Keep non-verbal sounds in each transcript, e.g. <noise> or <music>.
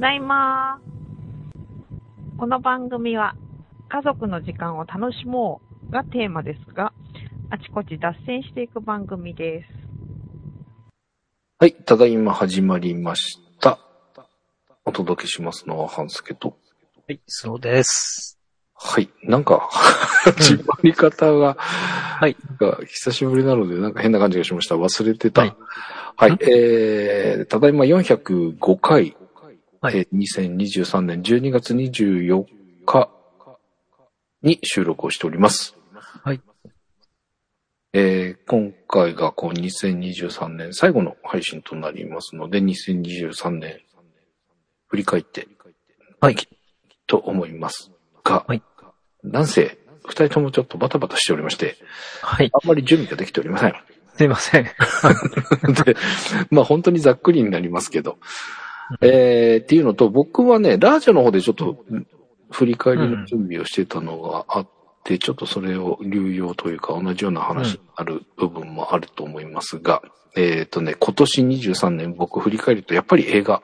だいまこの番組は家族の時間を楽しもうがテーマですが、あちこち脱線していく番組です。はい、ただいま始まりました。お届けしますのは、半助と。はい、そうです。はい、なんか、始まり方が、はい。なんか久しぶりなので、なんか変な感じがしました。忘れてた。ははいい、えー、ただいま405回、はいえー2023年12月24日に収録をしております。はい。えー今回がこう2023年最後の配信となりますので、2023年振り返って、はい。と思いますが、はいなんせ、二人ともちょっとバタバタしておりまして、はい。あんまり準備ができておりません。すいません。<laughs> で、まあ本当にざっくりになりますけど、えー、っていうのと、僕はね、ラージャの方でちょっと振り返りの準備をしてたのがあって、ちょっとそれを流用というか同じような話になる部分もあると思いますが、えっ、とね、今年23年僕振り返ると、やっぱり映画、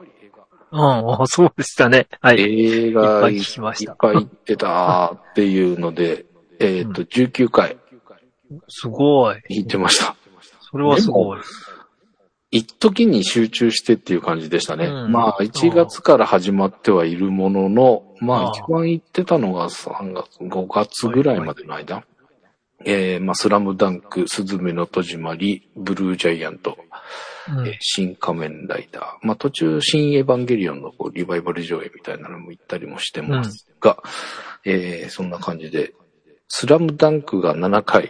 うん、あそうでしたね。はい。映画いっぱい聞きましたいっぱい行ってたっていうので、えっ、と、19回すごい。行ってました。それはすごい。一時に集中してっていう感じでしたね。うんまあ、1月から始まってはいるものの、まあ、一番行ってたのが3月、5月ぐらいまでの間。えー、まあ、スラムダンク、スズメの戸締まり、ブルージャイアント、うんえー新仮面ライダー。まあ、途中、新エヴァンゲリオンのこうリバイバル上映みたいなのも行ったりもしてますが、えー、そんな感じで、スラムダンクが7回、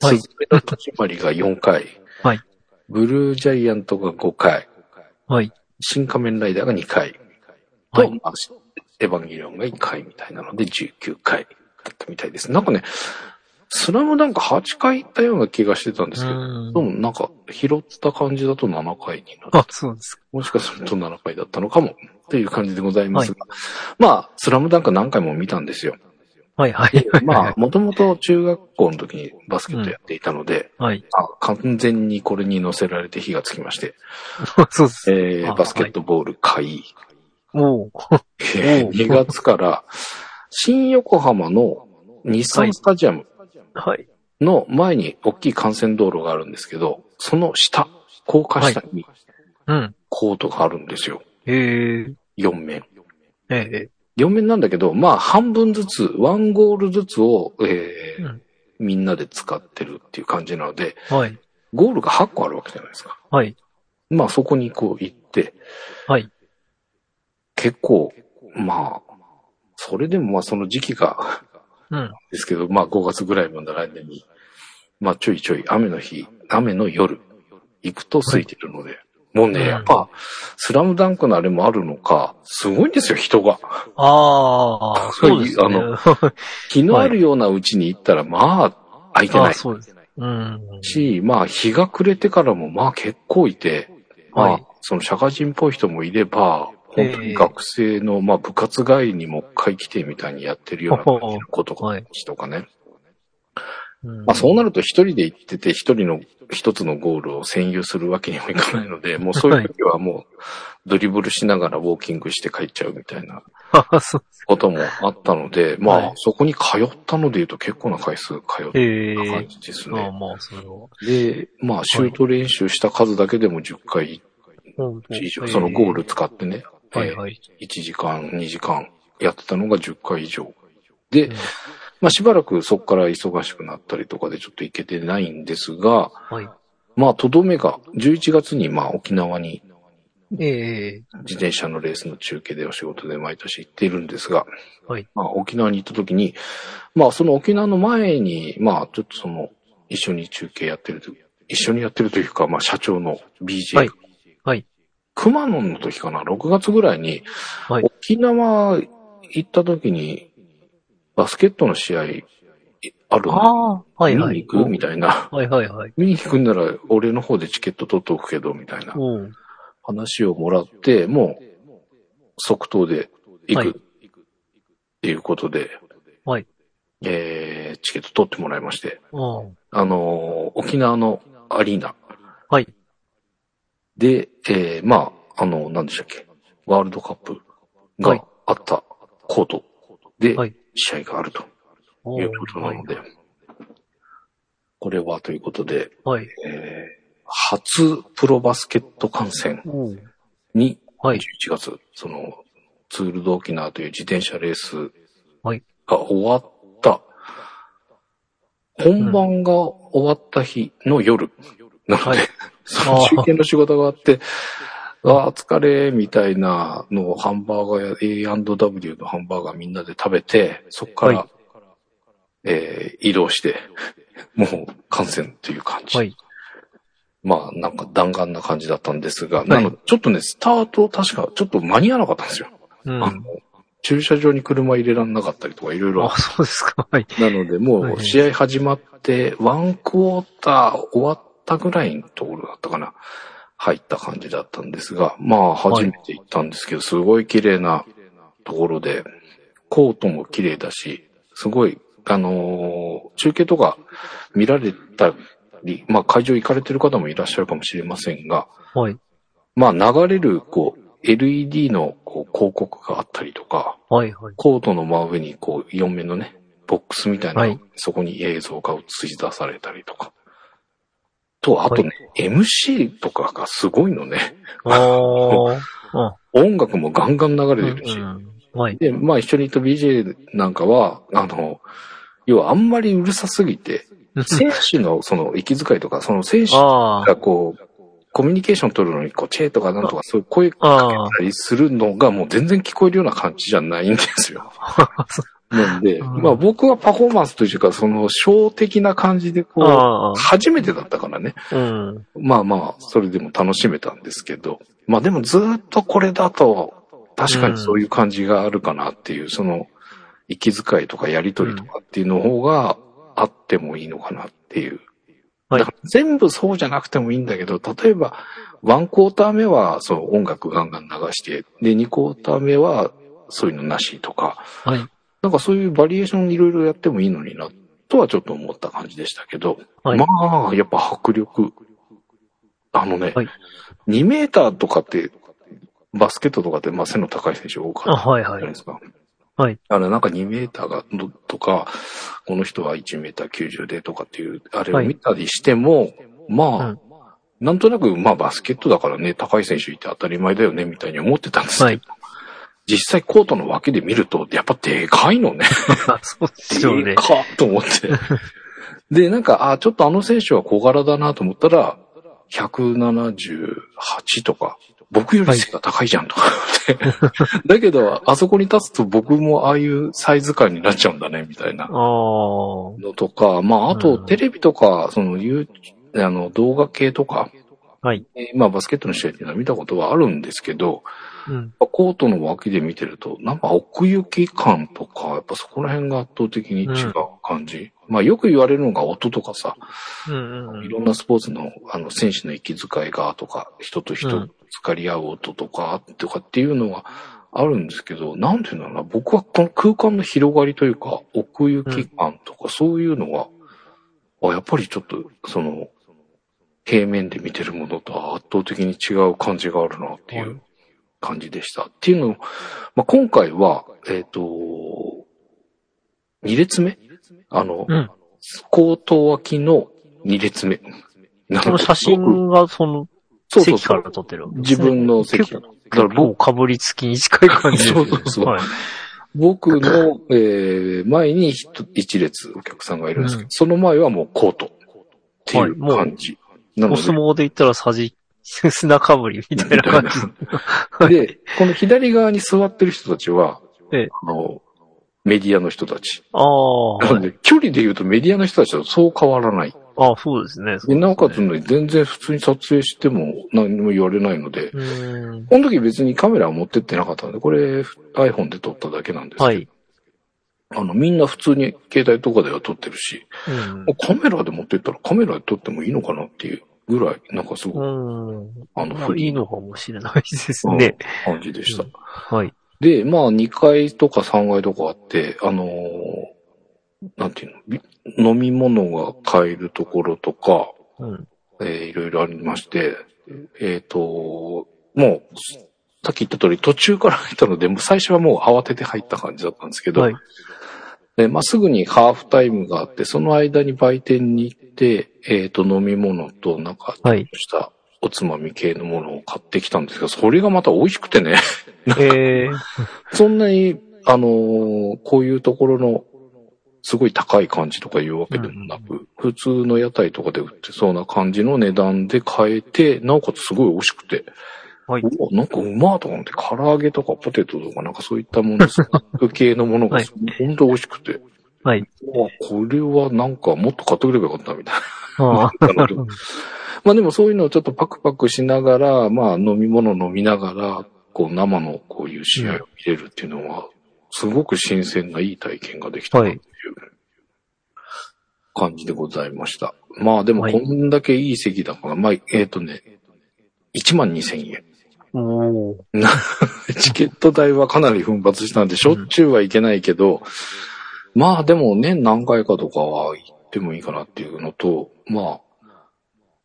はいスズメの戸締まりが4回、はい。ブルージャイアントが5回、はい。新仮面ライダーが2回、と、はいまあエヴァンゲリオンが1回みたいなので19回だったみたいです。なんかね、スラムダンク8回行ったような気がしてたんですけど、うんでもなんか拾った感じだと7回になる。あ、そうです。もしかすると7回だったのかも、という感じでございますが。まあ、スラムダンク何回も見たんですよ。はい、はい。まあ、もともと中学校の時にバスケットやっていたので、はい。あ完全にこれに乗せられて火がつきまして、<laughs> そうです。えー、あバスケットボール買い、おうえーおう2月から、新横浜の日産スタジアムはい。の前に大きい幹線道路があるんですけど、その下、高架下にうん。コートがあるんですよ。へえ。4面。ええ。4面なんだけど、まあ半分ずつ、ワンゴールずつを、えーうんみんなで使ってるっていう感じなので、はい。ゴールが8個あるわけじゃないですか。はい。まあそこにこう行って、はい。結構、まあ、それでもまあその時期がうん。ですけど、まあ5月ぐらいまでの間に、まあちょいちょい雨の日、雨の夜、行くと空いてるので、もうね、うんやっぱ、スラムダンクのあれもあるのか、すごいんですよ、人が。ああ、そうですね。あの日のあるようなうちに行ったら、まあ、空いてなあいそうです。うん。し、まあ、日が暮れてからも、まあ結構いて、まあはい、その社会人っぽい人もいれば、本当に学生の、まあ部活帰りにもう一回来てみたいにやってるような感じのことか、ね。うんまあそうなると一人で行ってて一人の一つのゴールを占有するわけにもいかないので、<laughs> もうそういう時はもうドリブルしながらウォーキングして帰っちゃうみたいな。<laughs> こともあったので、まはいあそこに通ったので言うと結構な回数通った。感じですね。まあ、それは。で、まあシュート練習した数だけでも10回以上、そのゴール使ってね、はいはい。えー1時間、2時間やってたのが10回以上。で、うんまあしばらくそこから忙しくなったりとかでちょっと行けてないんですが、はい。まあとどめが11月にまあ沖縄にええ。自転車のレースの中継でお仕事で毎年行っているんですが、はい。まあ沖縄に行った時に、まあその沖縄の前に、まあちょっとその一緒に中継やってると、一緒にやってるというか、まあ社長の BJ はいはい。熊野の時かな、6月ぐらいに、はい沖縄行った時に、バスケットの試合あるの？ああ、はいはい。見に行く？みたいな。はいはいはい。見に行くんなら俺の方でチケット取っておくけど、みたいな話をもらって、もう即答で行はいくっていうことで、はい。えー、チケット取ってもらいまして、ああのー沖縄のアリーナはい。で、えー、まあ、あの、何でしたっけ？ワールドカップはいがあったコートではい試合があるということなので、これはということで、はい。えー初プロバスケット観戦おー。にはい。11月、その、ツールド沖縄という自転車レースはい。が終わった、本番が終わった日の夜なので、はい。<laughs> その中継の仕事があって、ああ、疲れ、みたいなのをハンバーガーや A&W のハンバーガーみんなで食べて、そこから、はいえー移動して、<laughs> もう観戦という感じ。はい。まあ、なんか弾丸な感じだったんですが、いなので、ちょっとね、スタート確かちょっと間に合わなかったんですよ。うん。あの、駐車場に車入れられなかったりとかいろいろあ、そうですか。はい。なので、もはいう試合始まって、ワンクォーター終わったぐらいのところだったかな。入った感じだったんですが、まあ、初めて行ったんですけど、すごい綺麗なところで、コートも綺麗だし、すごい、あのー中継とか見られたり、まあ、会場行かれてる方もいらっしゃるかもしれませんが、はい。まあ、流れる、こう、LED のこう広告があったりとか、はい。はい。コートの真上にこう4面のね、ボックスみたいな、はいそこに映像が映し出されたりとか。と、あとね、MC とかがすごいのね。音楽もガンガン流れてるし。うんはい。で、まあ一緒にいた BJ なんかは、あの、要はあんまりうるさすぎて、選手のその息遣いとか、その選手。がこう、コミュニケーション取るのに、こう、チェーとかなんとかそういう声かあけたりするのがもう全然聞こえるような感じじゃないんですよ。なんで、うんまあ僕はパフォーマンスというか、その、ショー的な感じでこう、初めてだったからね。あ。うん。まあまあ、それでも楽しめたんですけど、まあでもずっとこれだと、確かにそういう感じがあるかなっていう、その、息遣いとかやりとりとかっていうの方があってもいいのかなっていう。はいだから全部そうじゃなくてもいいんだけど、例えば、ワンクォーター目は、その音楽ガンガン流して、で、2クォーター目は、そういうのなしとか、はい。なんかそういうバリエーションいろいろやってもいいのにな、とはちょっと思った感じでしたけど、はいまあ、やっぱ迫力。あのね、はい2メーターとかって、バスケットとかって、まあ背の高い選手多かあ、ったはいはいじゃないで。すか。はい。あの、なんか2メーターが、どとか、この人は1メーター90でとかっていう、あれを見たりしても、まあ、うんなんとなく、まあバスケットだからね、高い選手いて当たり前だよね、みたいに思ってたんですけど、はい実際コートの脇で見ると、やっぱでかいのね。あ <laughs> そうですよね。でかっと思って。で、なんか、あ、ちょっとあの選手は小柄だなと思ったら、178とか、僕より背が高いじゃんとか思って。<laughs> だけど、あそこに立つと僕もああいうサイズ感になっちゃうんだね、みたいなああ。のとか、まあ、あと、うんテレビとか、その、いう、あの、動画系とか、はい。えーまあ、バスケットの試合っていうのは見たことはあるんですけど、うん。コートの脇で見てると、なんか奥行き感とか、やっぱそこら辺が圧倒的に違う感じ。まあよく言われるのが音とかさ、うんうんいろんなスポーツのあの選手の息遣いがとか、人と人うんつかり合う音とか、とかっていうのがあるんですけど、なんていうんだろうな、僕はこの空間の広がりというか、奥行き感とか、そういうのが、あやっぱりちょっと、その、平面で見てるものとは圧倒的に違う感じがあるなっていはいう感じでした。っていうのを、まあ、今回は、えっ、と、2列目？あの、うん。高等脇の2列目。なこの写真がその席かそうそうそう。ら撮ってるわけ自分の席。だからもう僕かぶりつきに近い感じね。<laughs> そうそうそうはい。僕の、えー前に一一列お客さんがいるんですけど、うんその前はもうコートっていう感じ。お相撲で言ったらさじ、<laughs> 砂かぶりみたいな感じ。で、この左側に座ってる人たちは、ええあの、メディアの人たち。ああ、はい。なので、距離で言うとメディアの人たちとそう変わらない。ああ、そうですね。でなおかつうね、全然普通に撮影しても何も言われないので。この時別にカメラは持ってってなかったので、これ iPhone で撮っただけなんですけど、はい。あの、みんな普通に携帯とかでは撮ってるし、うん。カメラで持ってったらカメラで撮ってもいいのかなっていうぐらい、なんかすごく、うん。あの、まあフリーないいのかもしれないですね。感じでした。はい。で、まあ、2階とか3階とかあって、あのーなんていうのび、飲み物が買えるところとか、うん。えーいろいろありまして、えっ、と、もう、さっき言った通り途中から入ったので、もう最初はもう慌てて入った感じだったんですけど、はい。で、まあ、すぐにハーフタイムがあって、その間に売店に行って、えっ、と、飲み物と、なんか、したおつまみ系のものを買ってきたんですが、それがまた美味しくてね、ええそんなに、あのーこういうところの、すごい高い感じとかいうわけでもなく、普通の屋台とかで売ってそうな感じの値段で買えて、なおかつすごい美味しくて、はい。うわなんかうまーとか思って、唐揚げとかポテトとかなんかそういったもの、スナック系のものがはい本当美味しくて、はい。うわこれはなんかもっと買ってくればよかったみたいああ。な。まあでもそういうのをちょっとパクパクしながら、まあ飲み物飲みながら、こう生のこういう試合を見れるっていうのは、すごく新鮮ないい体験ができたなっていう感じでございました。まあでもはいこんだけいい席だから、まあえっ、とね、1万2000円。チケット代はかなり奮発したんで、しょっちゅうはいけないけど、まあでも年何回かとかは行ってもいいかなっていうのと、まあ、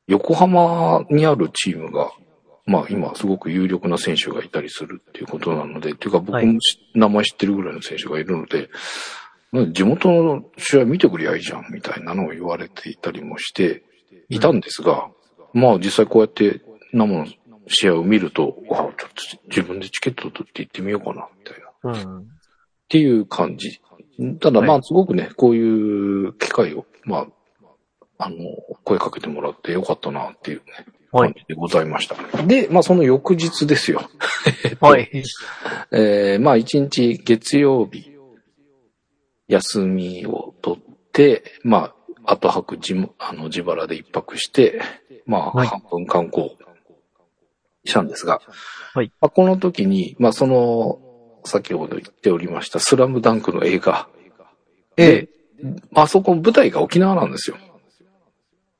横浜にあるチームが、まあ今すごく有力な選手がいたりするっていうことなので、っていうか僕はい。もし名前知ってるぐらいの選手がいるので、まあ地元の試合見てくりゃいいじゃんみたいなのを言われていたりもしていたんですが、まあ実際こうやって生の試合を見ると、あちょっと自分でチケットを取って行ってみようかな、みたいな。っうん。ていう感じ。ただはいまあすごくね、こういう機会を、まあ、あの、声かけてもらってよかったなっていうね、はい感じでございました。で、まあその翌日ですよ。えっとはい。<laughs> えーまあ一日月曜日、休みを取って、まあ、後泊自もあの自腹で一泊して、まあ、はい半分観光したんですが、はいまあ、この時に、まあその、先ほど言っておりました、スラムダンクの映画、ええ。あそこ舞台が沖縄なんですよ。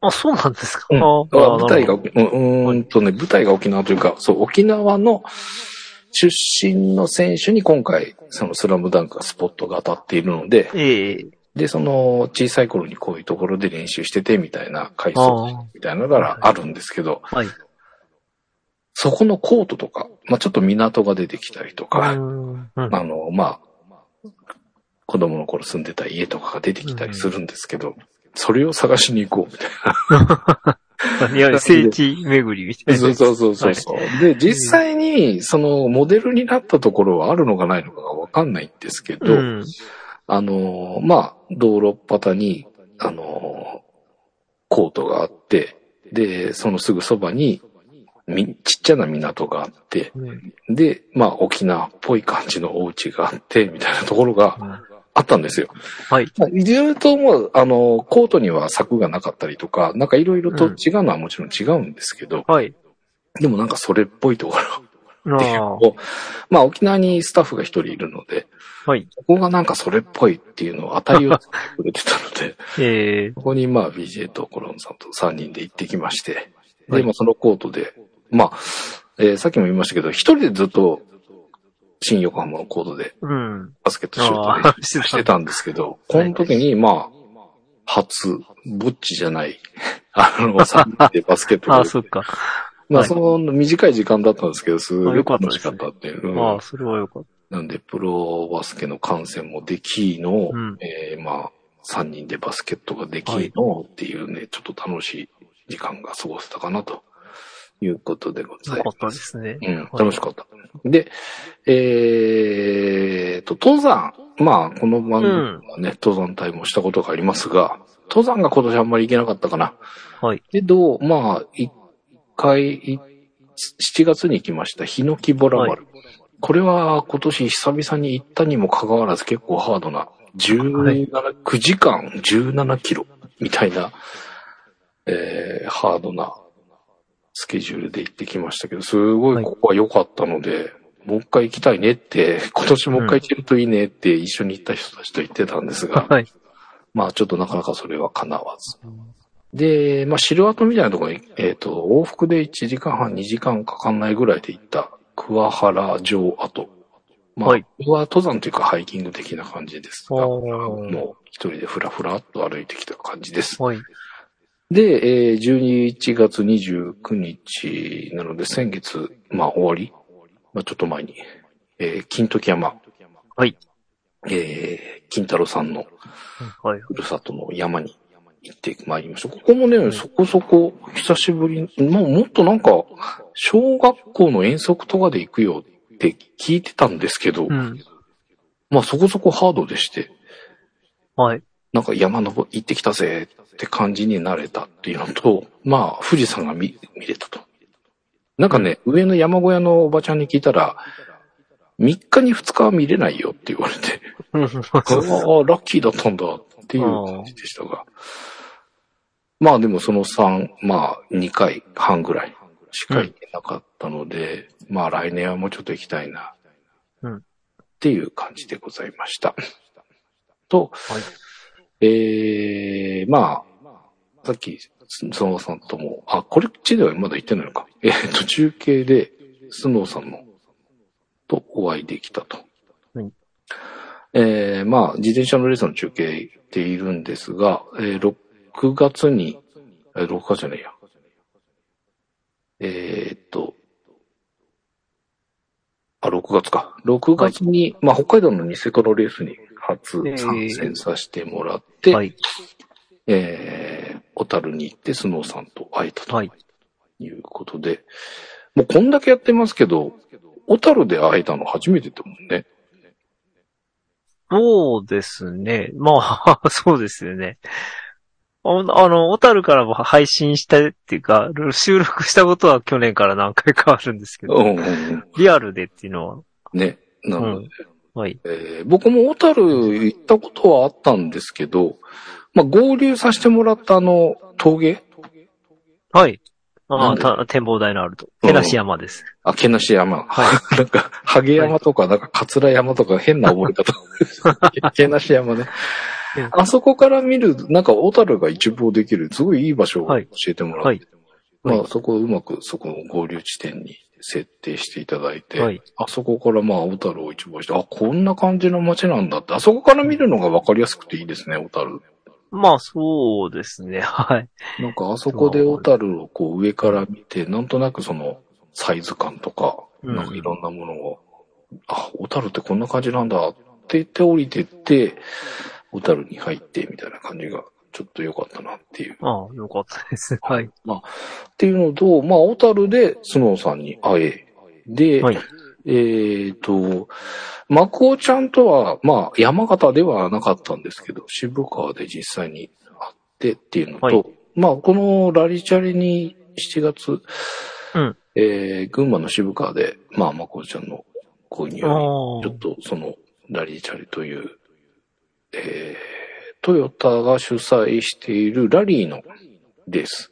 あ、そうなんですか。うん舞台が、うんうーんとね、舞台が沖縄というか、そう、沖縄の出身の選手に今回、そのスラムダンクがスポットが当たっているのでええ。で、その小さい頃にこういうところで練習しててみたいな回想。みたいなのがあるんですけど、はい。そこのコートとか、まあちょっと港が出てきたりとか、うん。うんあの、まあ、子供の頃住んでた家とかが出てきたりするんですけど、それを探しに行こうみたいいや、<laughs> 聖地巡りみたいな。な。そうそうそうそう、で、実際に、その、モデルになったところはあるのかないのかがわかんないんですけど、うん。あの、まあ、道路端に、あの、コートがあって、で、そのすぐそばに、み、ちっちゃな港があって、うんで、まあ、沖縄っぽい感じのお家があって、みたいなところがあったんですよ。はい。まあ、ずっともう、あの、コートには柵がなかったりとか、なんかいろいろと違うのはもちろん違うんですけど、はい。でもなんかそれっぽいところっていうあのを、まあ沖縄にスタッフが一人いるので、あ。はい。ここがなんかそれっぽいっていうのを当たりをつけてくれてたので、<laughs> ええ。ここにまあ BJ とコロンさんと3人で行ってきまして、で、はいまあそのコートで、まあ、えーさっきも言いましたけど、一人でずっと新横浜のコートでうん。バスケットシュートしてた。んですけど、この時に、まあ、初、ぼっちじゃない、<laughs> あの、3人でバスケットあそっか。まあ、はい。その短い時間だったんですけど、すごい楽しかったっていう。うん。ああ、それはよかっなんで、プロバスケの観戦もできの、うん。えーまあ、3人でバスケットができのっていうね、ちょっと楽しい時間が過ごせたかなということでございます。ですね。うん、楽しかった。で、えーと、登山。まあ、この番組はね、登山隊もしたことがありますが、登山が今年あんまり行けなかったかな。はい。けど、まあ、一回、い7月に行きました、ヒノキボラ丸。これは今年久々に行ったにもかかわらず結構ハードな、17、9時間17キロみたいな、えー、ハードなスケジュールで行ってきましたけど、すごいここは良かったので、もう一回行きたいねって、<laughs> 今年もう一回行けるといいねって一緒に行った人たちと言ってたんですが、はい。まあちょっとなかなかそれは叶わず。で、まあ城跡みたいなところに、えっ、と、往復で1時間半、2時間かかんないぐらいで行った桑原城跡。まあ、はいこれは登山というかハイキング的な感じですが、もう一人でふらふらっと歩いてきた感じです。はい。で、えー、11月29日なので先月、まあ終わりまあ、ちょっと前に、えー、金時山。はい。えー、金太郎さんのはい。ふるさとの山に行ってまいりました。ここもね、そこそこ久しぶりに、まあ、もっとなんか、小学校の遠足とかで行くよって聞いてたんですけど、うん。まあそこそこハードでして、はい。なんか山登行ってきたぜって感じになれたっていうのと、まあ富士山が見れたと。なんかね、上の山小屋のおばちゃんに聞いたら、3日に2日は見れないよって言われて、ああ、ラッキーだったんだっていう感じでしたが。まあでもその3、まあ2回半ぐらいしか行けなかったので、まあ来年はもうちょっと行きたいな。っていう感じでございました。と、はい。えー、まあ、さっき、スノーさんとも、あ、これっちではまだ言ってないのか。えっ、と、中継で、スノーさんの、とお会いできたと。はいえー、まあ、自転車のレースの中継でいるんですが、えー、6月に、えー、6月じゃないや。えーっと、あ、6月か。6月に、まあ、北海道のニセコのレースに初参戦させてもらって、はい。えー、小樽に行ってスノーさんと会えたとはい。いうことで、もうこんだけやってますけど、小樽で会えたの初めてだもんね。そうですね。まあ、<laughs> そうですよね。ああの、小樽からも配信したっていうか、収録したことは去年から何回かあるんですけど、うんうんうん。リアルでっていうのは、ね。なので、はい。えー僕も小樽行ったことはあったんですけど、まあ、合流させてもらったあの、峠？はい。ああ、展望台のあると。うん手なし山です。あ、けなし山。は <laughs> なんか、ハゲ山とか、なんか、桂山とか変な覚え方。<laughs> けなし山ねうん。あそこから見る、なんか、小樽が一望できる、すごいいい場所を教はいえてもらって、はい。まあ、そこをうまく、そこの合流地点に設定していただいて、はい。あそこからまあ、小樽を一望して、あ、こんな感じの街なんだって、あそこから見るのが分かりやすくていいですね、小樽。まあ、そうですね。はい。なんか、あそこで小樽をこう上から見て、なんとなくその、サイズ感とか、うんなんかいろんなものを、あ、小樽ってこんな感じなんだって言って降りてって、小樽に入ってみたいな感じが、ちょっと良かったなっていう。ああ、よかったです。はい。っていうのと、まあ、小樽でスノーさんに会え、で、はい。えっ、と、マクオちゃんとは、まあ、山形ではなかったんですけど、渋川で実際に会ってっていうのと、はいまあ、このラリチャリに7月、うんえー群馬の渋川で、まあ、マクオちゃんの購入ちょっとそのラリチャリという、えートヨタが主催しているラリーのレース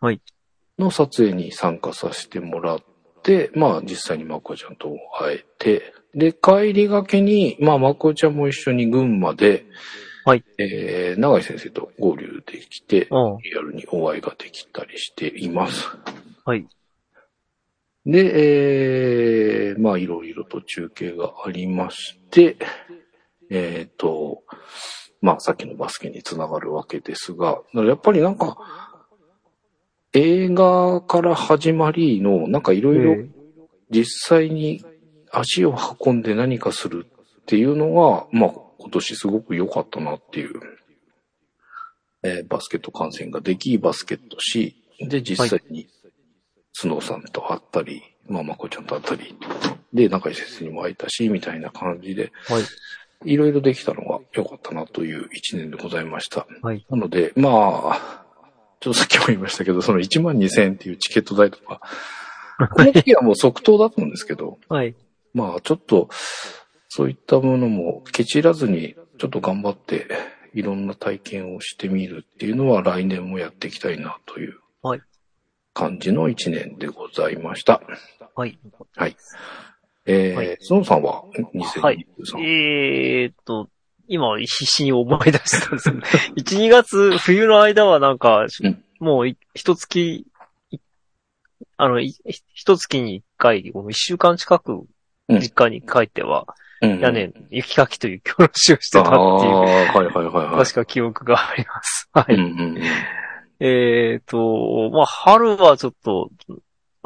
はいの撮影に参加させてもらって、まあ実際にマコちゃんと会えて、で、帰りがけに、まあマコちゃんも一緒に群馬で、はいえー、長井先生と合流できて、ああリアルにお会いができたりしています。はい。で、えー、まあいろいろと中継がありまして、えっ、と、まあさっきのバスケにつながるわけですが、やっぱりなんか、映画から始まりの、なんかいろいろえ実際に足を運んで何かするっていうのが、まあ今年すごく良かったなっていう、えーバスケット観戦ができ、バスケットし、で実際にスノーさんと会ったり、まあまこちゃんと会ったり、で中井先生にも会えたし、みたいな感じで、はい。いろいろできたのが良かったなという一年でございました。はい。なので、まあ、ちょっとさっきも言いましたけど、その1万2000円っていうチケット代とか、<laughs> この時はもう即答だったんですけど、はい。まあちょっと、そういったものもケチらずに、ちょっと頑張って、いろんな体験をしてみるっていうのは来年もやっていきたいなというはい感じの一年でございました。はい。はい。えー、はい。さんは？はい。2023、えーっと、今必死に思い出したんですけど、<laughs> 1、2月、冬の間はなんか、うん。もうい一月、いあの、い一月に一回、もう一週間近く、うん。実家に帰っては、うん。屋根、雪かきという教師をしてたっていう、はいはいはいはい。確か記憶があります。はい。うんうんうん。えーっと、まあ、春はちょっと、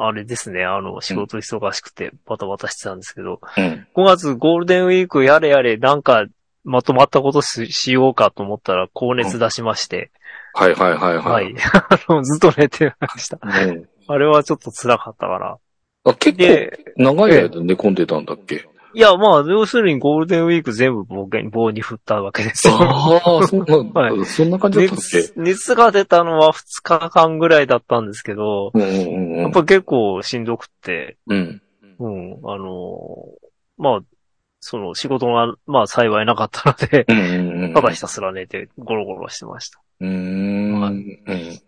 ああれですね、あの、仕事忙しくてバタバタしてたんですけど、うん。5月ゴールデンウィークやれやれ、なんか、まとまったことししようかと思ったら、高熱出しまして、はいはいはいははい。い。<laughs> あの、ずっと寝てました。うんあれはちょっと辛かったから。あ結構で、長い間寝込んでたんだっけ？いや、まあ、要するにゴールデンウィーク全部棒に棒に振ったわけですよ。ああ、そんな、はいそんな感じだったっけ？熱熱が出たのは2日間ぐらいだったんですけど、うんうんうんうん。やっぱ結構しんどくって、うん。うん、あのーまあ、その仕事が、まあ幸いなかったので、うんうんうん。ただひたすら寝てゴロゴロしてました。うーん。はいうん。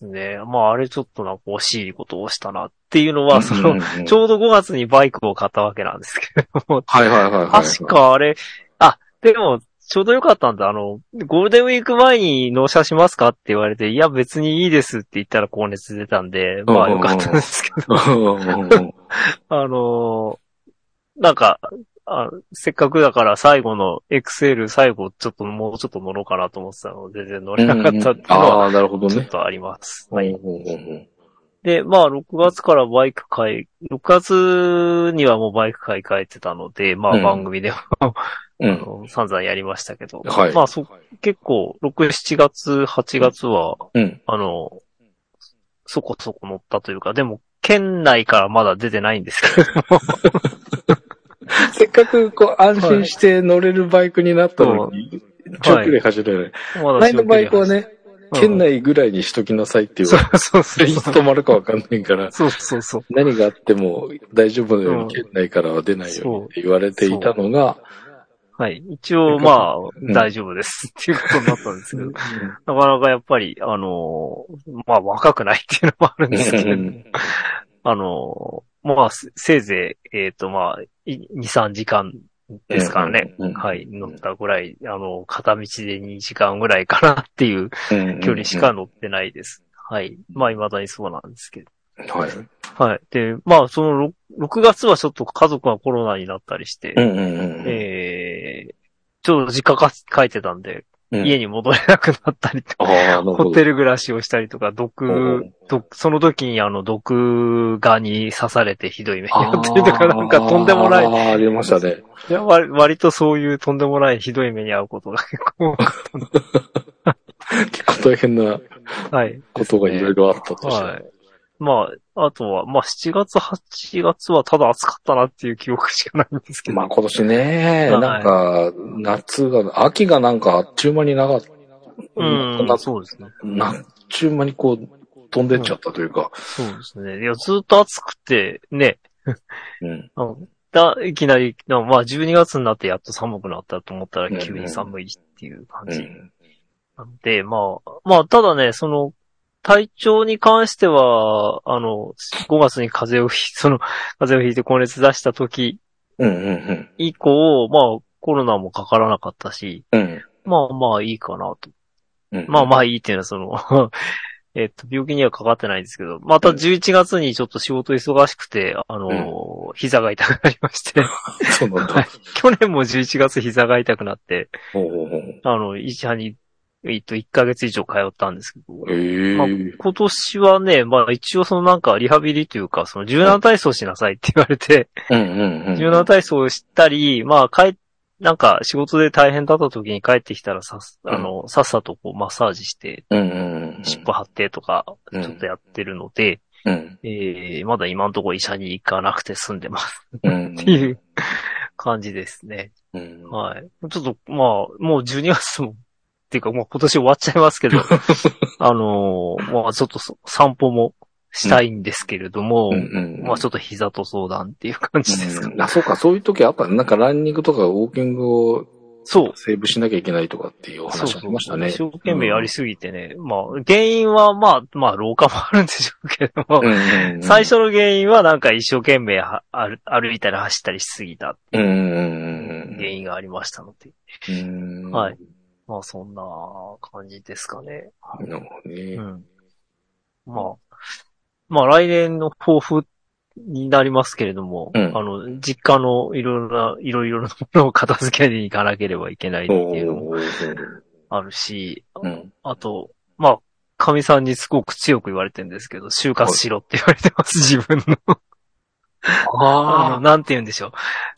ねまああれちょっとなんか惜しいことをしたなっていうのは、その、ちょうど5月にバイクを買ったわけなんですけれども、はいはいはいはい。確。かあれ、あ、でも、ちょうどよかったんだ。あの、ゴールデンウィーク前に納車しますかって言われて、いや別にいいですって言ったら高熱出たんで、まあよかったんですけど、あのーなんかあ、せっかくだから最後の XL 最後ちょっともうちょっと乗ろうかなと思ってたので、全然乗れなかったっていうのはああ、なるほどね。ちょっとあります。はい。うんうんうんで、まあ6月からバイク買い、6月にはもうバイク買い替えてたので、まあうん番組でも、うん。あの散々やりましたけど、はいまあそ、結構6、7月、8月は、うん。あの、そこそこ乗ったというか、でも県内からまだ出てないんですけど、せっかくこう安心して乗れるバイクになったのに、長距離走れない。前のバイクはね、うん県内ぐらいにしときなさいって言われて、そうそういそう。つ止まるかわかんないから、そうそうそう。何があっても大丈夫なよううん。に県内からは出ないようにって言われていたのが、はい。一応、まあ、うん大丈夫ですっていうことになったんですけど、なかなかやっぱり、あのーまあ若くないっていうのもあるんですけど、あのーまあ、せせいぜい、えっ、と、まあ、い2、3時間ですからね。うんうんうんはい。乗ったぐらい、あの、片道で2時間ぐらいかなっていう距離しか乗ってないです。はい。まあ、未だにそうなんですけど。はい。はい。で、まあ、その 6, 6月はちょっと家族がコロナになったりして、うんうんうん。えー、ちょうど実家か帰ってたんで、うん家に戻れなくなったりとか。ホテル暮らしをしたりとか、毒うん、毒その時にあの、毒ガに刺されてひどい目に遭ったりとか、なんかとんでもない、ああ、ありましたね。いや割割とそういうとんでもないひどい目に遭うことが結構、<laughs> 結構大変なはい。ことがいろいろあったとして。はい。まあ、あとは、まあ7月、8月はただ暑かったなっていう記憶しかないんですけど。まあ今年ね、はいなんか、夏が、秋がなんかあっちゅう間に長かった。うん、なそうですね。なっちゅう間にこう、飛んでっちゃったというか。そうですね。いや、ずっと暑くて、ね、うん。うんだ、いきなり、なまあ12月になってやっと寒くなったと思ったら急に寒いっていう感じ。うん。なので、まあ、まあ、ただね、その、体調に関しては、あの、5月に風邪をひ、<laughs> その、風邪をひいて高熱出した時うんうん以降、まあ、コロナもかからなかったし、うん。うん。まあまあいいかなと。うんまあまあいいっていうのはその、<laughs> えっと、病気にはかかってないんですけど、また11月にちょっと仕事忙しくて、あの、膝が痛くなりまして、<laughs> そうなんだ。去年も11月膝が痛くなって、ほうほうほうあの、医者に、えっと、1ヶ月以上通ったんですけど、ええまあ今年はね、まあ一応そのなんかリハビリというか、その柔軟体操しなさいって言われて。柔軟体操をしたり、まあ帰、なんか仕事で大変だった時に帰ってきたらさっ、あの、さっさとこうマッサージして。尻尾張ってとか、うんちょっとやってるので、うん。えー、まだ今のところ医者に行かなくて済んでますうん。っていう感じですね。うん。はい。ちょっと、まあ、もう12月も、っていうかもう今年終わっちゃいますけど、<laughs> あのーまあちょっとそ散歩もしたいんですけれども、うんうん。まあちょっと膝と相談っていう感じですかね。うんあ、そうか、そういう時あったね。なんかランニングとかウォーキングをそう。セーブしなきゃいけないとかっていうお話ありましたね。一生懸命やりすぎてね。まあ、原因はまあ、まあ、老化もあるんでしょうけども、うんうんうん最初の原因はなんか一生懸命は歩歩いたり走ったりしすぎたうんうんうん原因がありましたので。うん。うんはい。まあそんな感じですかね。なるほどねう。ん。まあ、まあ来年の抱負になりますけれども、うんあの、実家のいろいろな、いろいろなものを片付けに行かなければいけないっていうのもあるし、うん。あと、まあ、神さんにすごく強く言われてるんですけど、就活しろって言われてます、自分の。あの、あなんて言うんでしょう。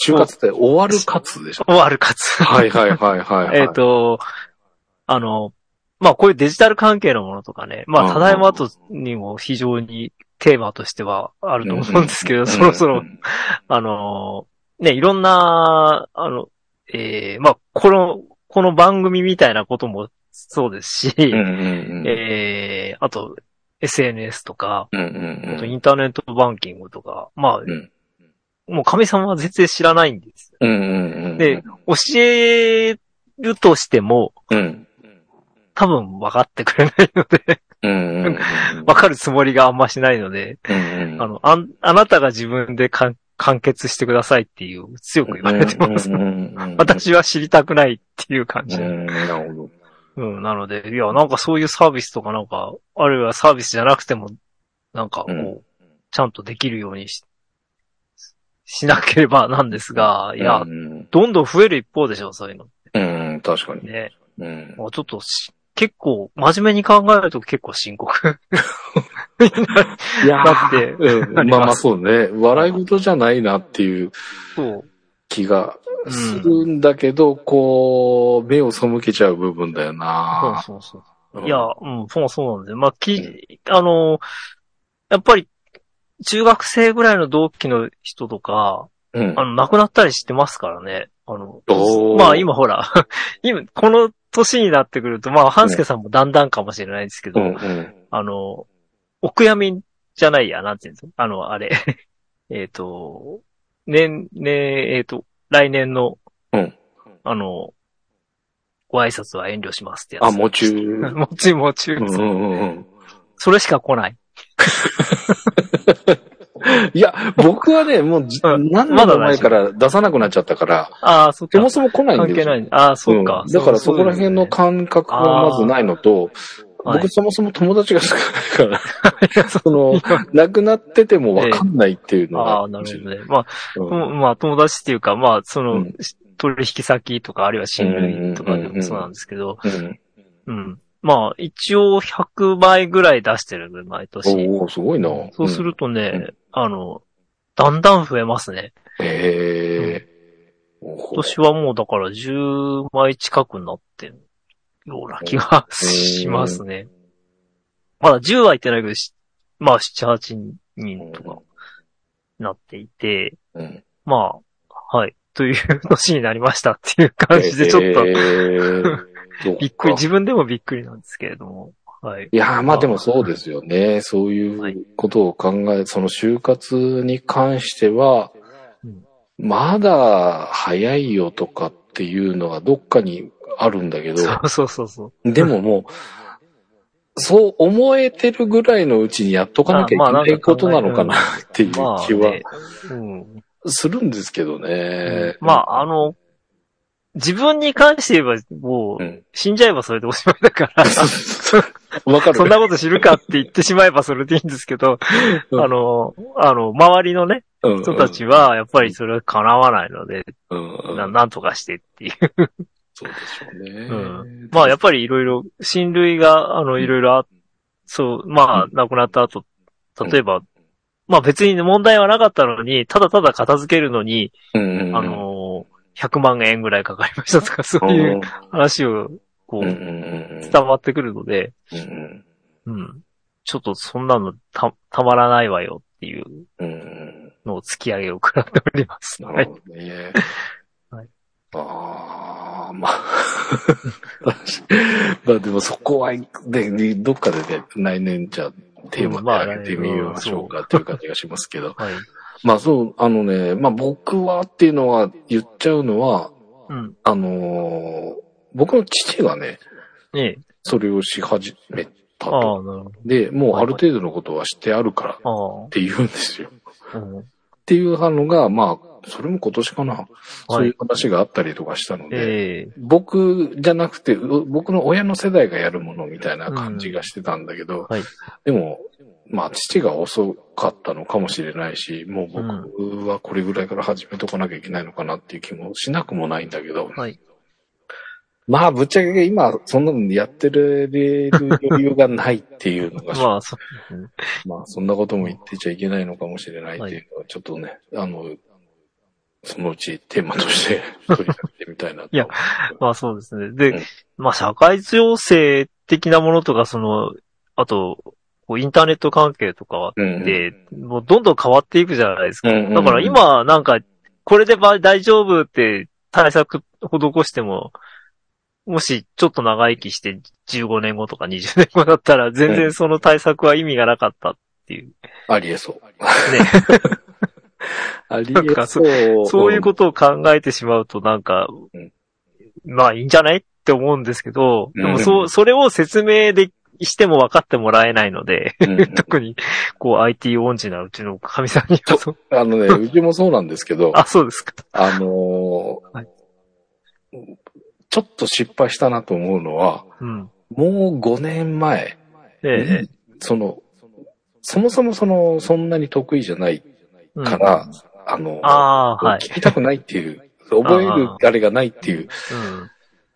就活って終わる活でしょ？終わる活。はいはいはいはい、はい。<laughs> えっ、と、あの、まあこういうデジタル関係のものとかね、まうんあただいま後にも非常にテーマとしてはあると思うんですけど、そろそろ、あの、ね、いろんな、あの、えーまあこの、この番組みたいなこともそうですし、うんうんうん。えーあと SNS とか、うんうんあとインターネットバンキングとか、まあ、うんもう神様は全然知らないんです。うん。うんうんうん。で、教えるとしても、うん。多分分かってくれないので、うんうんうん。分かるつもりがあんましないので、うんうん。あの、あん、あなたが自分で完完結してくださいっていう強く言われてます。うんうんうんうん。<laughs> 私は知りたくないっていう感じ。うん、なるほど。うん、なので、いや、なんかそういうサービスとかなんか、あるいはサービスじゃなくても、なんかこう、うんちゃんとできるようにし、しなければなんですが、いや、うん、どんどん増える一方でしょ、そういうのうん、確かに。ね。うん。もうちょっとし、結構、真面目に考えると結構深刻。いやだって、うん、まあまあそうね。<laughs> 笑い事じゃないなっていうそう。気がするんだけど、こう、目を背けちゃう部分だよそうな。そうそう。うんいや、うん、そうそうなんですよ。まあ、き、あの、やっぱり、中学生ぐらいの同期の人とか、うんあ。の、亡くなったりしてますからね。あのまあ今ほら、<laughs> 今、この年になってくると、まあ、半助さんもだんだんかもしれないですけど、うんうん。あの、お悔やみじゃないや、なんていうんですか？あの、あれ、<laughs> えっと、年、ね、えっ、と、来年の、うんあの、ご挨拶は遠慮しますってやつ。あ、もちゅ <laughs> もちもち、うんうんうんうん。それしか来ない。<laughs> いや、僕はね、もう何年も前から出さなくなっちゃったから、ああ、そっか。そもそも来ないんですよ。関係ない。ああ、そうか。んだからそこら辺のか、感覚がまずないのと、はい僕そもそも友達が少ないから、<laughs> その、亡くなっててもわかんないっていうのが。ああ、なるほどね。まあ、うんうんまあ、友達っていうか、まあ、その、うん取引先とか、あるいは親類とかでもそうなんですけど、うん。うん。まあ、一応100倍ぐらい出してる毎年。おおすごいな。そうするとね、うんあの、だんだん増えますね。うん。へえ。今年はもうだから10枚近くなってるような気がしますね。まだ10は行ってないけど、しまあ7、8人とかなっていて、うん。まあ、はい。という年になりましたっていう感じで、ちょっと、と <laughs> びっくり、自分でもびっくりなんですけれども。はい。いやー、まあでもそうですよね。そういうことを考え、その就活に関してはうん、まだ早いよとかっていうのはどっかにあるんだけど、そうそうそうそう。でももう、そう思えてるぐらいのうちにやっとかなきゃいけないことなのかなっていうまあ、気は。するんですけどね。まあ、あの、自分に関して言えば、もう、うん死んじゃえばそれでおしまいだから、<laughs> わかる。そんなこと知るかって言ってしまえばそれでいいんですけど、うんあの、あの、周りのね、うん人たちは、やっぱりそれは叶わないので、うんうんななんとかしてっていう。そうでしょうね。うんまあ、やっぱりいろいろ、親類が、あの、いろいろあ、そう、まあ、亡くなった後、例えば、まあ別に問題はなかったのに、ただただ片付けるのに、あの、100万円ぐらいかかりましたとか、そういう話を、こう、伝わってくるので、うん。ちょっとそんなのた、たまらないわよっていうのを突き上げを食らっております。はいなる。ほどね。はいああ、まあ。<laughs> まあでもそこは、で、どっかでね、来年じゃあテーマで上げてみましょうかっていう感じがしますけど。はい。まあそう、あのね、まあ僕はっていうのは言っちゃうのは、うん。あのー僕の父がね、ねえ。それをし始めたあと。で、もうある程度のことは知ってあるからっど。て言うんですよ。ああ。うん。っていうのが、まあ、それも今年かな。そういう話があったりとかしたので、ええ僕じゃなくて、う僕の親の世代がやるものみたいな感じがしてたんだけど、はい。でも、まあ、父が遅かったのかもしれないし、もう僕はこれぐらいから始めとかなきゃいけないのかなっていう気もしなくもないんだけど、はい。まあ、ぶっちゃけ今、そんなのやってれる余裕がないっていうのが、<laughs> まあ、そ。まあ、そんなことも言ってちゃいけないのかもしれないっていうのは、ちょっとね、あの、そのうちテーマとして <laughs> 取り上げてみたいなと。いやまあそうですね。で、うんまあ社会情勢的なものとか、その、あと、インターネット関係とかうんで、もうどんどん変わっていくじゃないですか。うんうんうんだから今、なんか、これでば大丈夫って対策施しても、もしちょっと長生きして15年後とか20年後だったら、全然その対策は意味がなかったっていう。ありえそう。ね。<laughs> ありなんかえそう。そういうことを考えてしまうと、なんかうん、まあいいんじゃないって思うんですけど、でうん。もそう、それを説明でしても分かってもらえないので、うんうん。<laughs> 特に、こう IT 音痴なうちの神さんにはそう、あのね、うちもそうなんですけど、<laughs> あ、そうですか。あのーはい。ちょっと失敗したなと思うのは、うん。もう5年前ええ。に、その、そもそもその、そんなに得意じゃないうん。から、あの、ああ、はい。聞きたくないっていう、覚えるあれがないっていううん。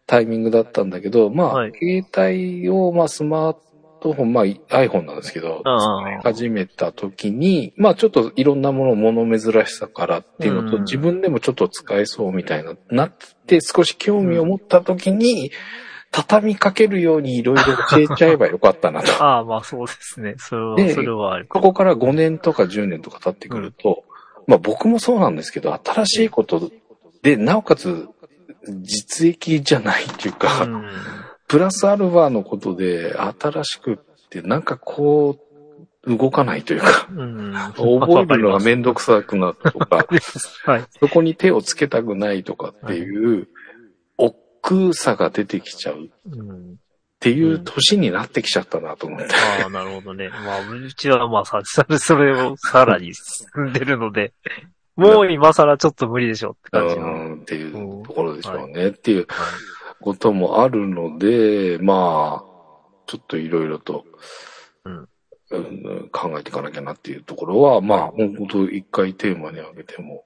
タイミングだったんだけど、まあ、はい携帯を、まあ、スマートフォン、まあ、iPhone なんですけど、始めた時に、まあ、ちょっといろんなもの、物珍しさからっていうのと、うん自分でもちょっと使えそうみたいな、なって少し興味を持った時に、畳みかけるようにいろいろ教えちゃえばよかったなと。<laughs> ああ、まあそうですね。それは、でそれはある。ここから5年とか10年とか経ってくると、まあ僕もそうなんですけど、新しいことで、なおかつ実益じゃないっていうか、うん。プラスアルファのことで新しくってなんかこう動かないというか、うん。覚えるのがめんどくさくなったとか、<laughs> はい。そこに手をつけたくないとかっていう、億劫さが出てきちゃうっうん。ていう年になってきちゃったなと思って。ああ、なるほどね。まあ、うちはまあさ、さそれをさらに進んでるので、もう今更ちょっと無理でしょって感じの。うんっていうところでしょうねっていうこともあるので、まあ、ちょっといろいろと、うんうん考えていかなきゃなっていうところは、まあ、本当一回テーマに挙げても、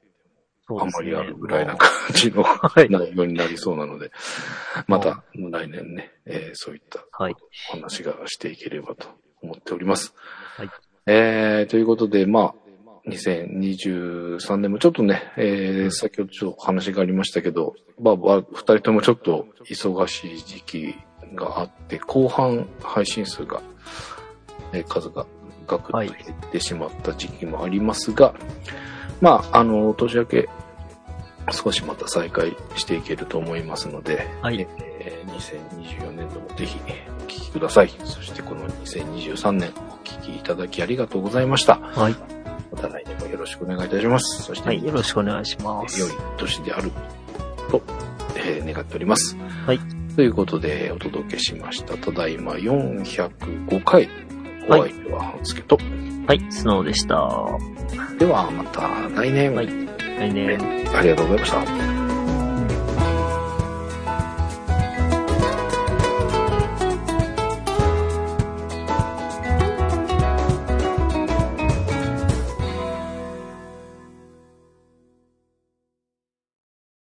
あんまりあるぐらいな感じの <laughs> はい。内容になりそうなので、また来年ね、えーそういったはい。お話がしていければと思っております。はい。えー、ということで、まあ、2023年もちょっとね、えー、先ほどちょっと話がありましたけど、まあ、わ二人ともちょっと忙しい時期があって、後半配信数が、えー数がガクッと減ってしまった時期もありますが、まあ、あの、年明け、少しまた再開していけると思いますので、はいえー2024年度もぜひお聞きください。そしてこの2023年お聞きいただきありがとうございました。はい。また来年もよろしくお願いいたします。そして、はい。よろしくお願いしま良いす。年であると、えー願っております。はい。ということでお届けしました。ただいま405回。お相手は半助と。はい。スノーでした。ではまた来年、はい来年。ありがとうございました。